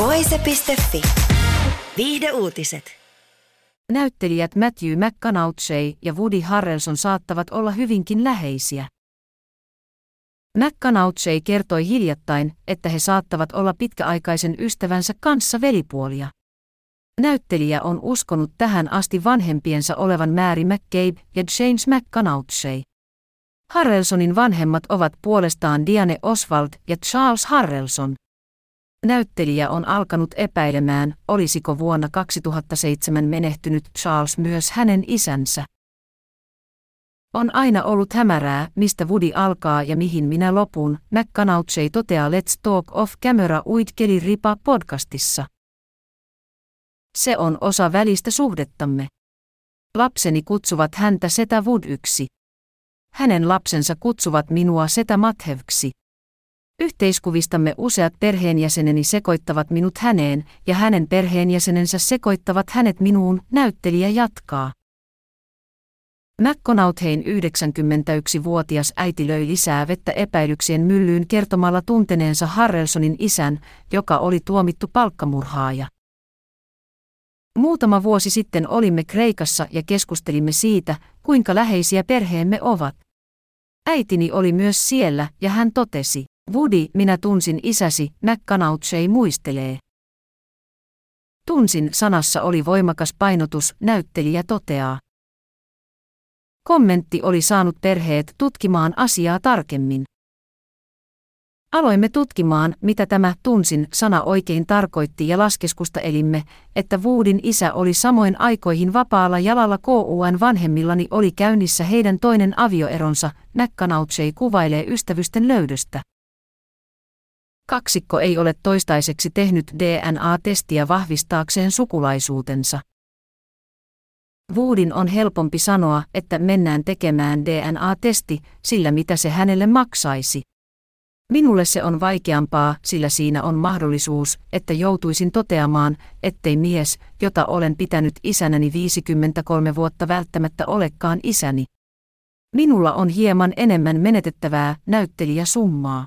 Voise.fi. Viihde uutiset. Näyttelijät Matthew McConaughey ja Woody Harrelson saattavat olla hyvinkin läheisiä. McConaughey kertoi hiljattain, että he saattavat olla pitkäaikaisen ystävänsä kanssa velipuolia. Näyttelijä on uskonut tähän asti vanhempiensa olevan Mary McCabe ja James McConaughey. Harrelsonin vanhemmat ovat puolestaan Diane Oswald ja Charles Harrelson. Näyttelijä on alkanut epäilemään, olisiko vuonna 2007 menehtynyt Charles myös hänen isänsä. On aina ollut hämärää, mistä Woody alkaa ja mihin minä lopun, McConaughey toteaa Let's Talk of Camera with Kelly Ripa podcastissa. Se on osa välistä suhdettamme. Lapseni kutsuvat häntä Setä Wood yksi. Hänen lapsensa kutsuvat minua Setä Mathevksi. Yhteiskuvistamme useat perheenjäseneni sekoittavat minut häneen, ja hänen perheenjäsenensä sekoittavat hänet minuun, näyttelijä jatkaa. McConaughey'n 91-vuotias äiti löi lisää vettä epäilyksien myllyyn kertomalla tunteneensa Harrelsonin isän, joka oli tuomittu palkkamurhaaja. Muutama vuosi sitten olimme Kreikassa ja keskustelimme siitä, kuinka läheisiä perheemme ovat. Äitini oli myös siellä ja hän totesi, Woody, minä tunsin isäsi, McConaughey muistelee. Tunsin sanassa oli voimakas painotus, näyttelijä toteaa. Kommentti oli saanut perheet tutkimaan asiaa tarkemmin. Aloimme tutkimaan, mitä tämä tunsin sana oikein tarkoitti ja laskeskusta elimme, että Woodin isä oli samoin aikoihin vapaalla jalalla KUN vanhemmillani oli käynnissä heidän toinen avioeronsa, McConaughey kuvailee ystävysten löydöstä. Kaksikko ei ole toistaiseksi tehnyt DNA-testiä vahvistaakseen sukulaisuutensa. Woodin on helpompi sanoa, että mennään tekemään DNA-testi, sillä mitä se hänelle maksaisi. Minulle se on vaikeampaa, sillä siinä on mahdollisuus, että joutuisin toteamaan, ettei mies, jota olen pitänyt isänäni 53 vuotta välttämättä olekaan isäni. Minulla on hieman enemmän menetettävää, näyttelijä summaa.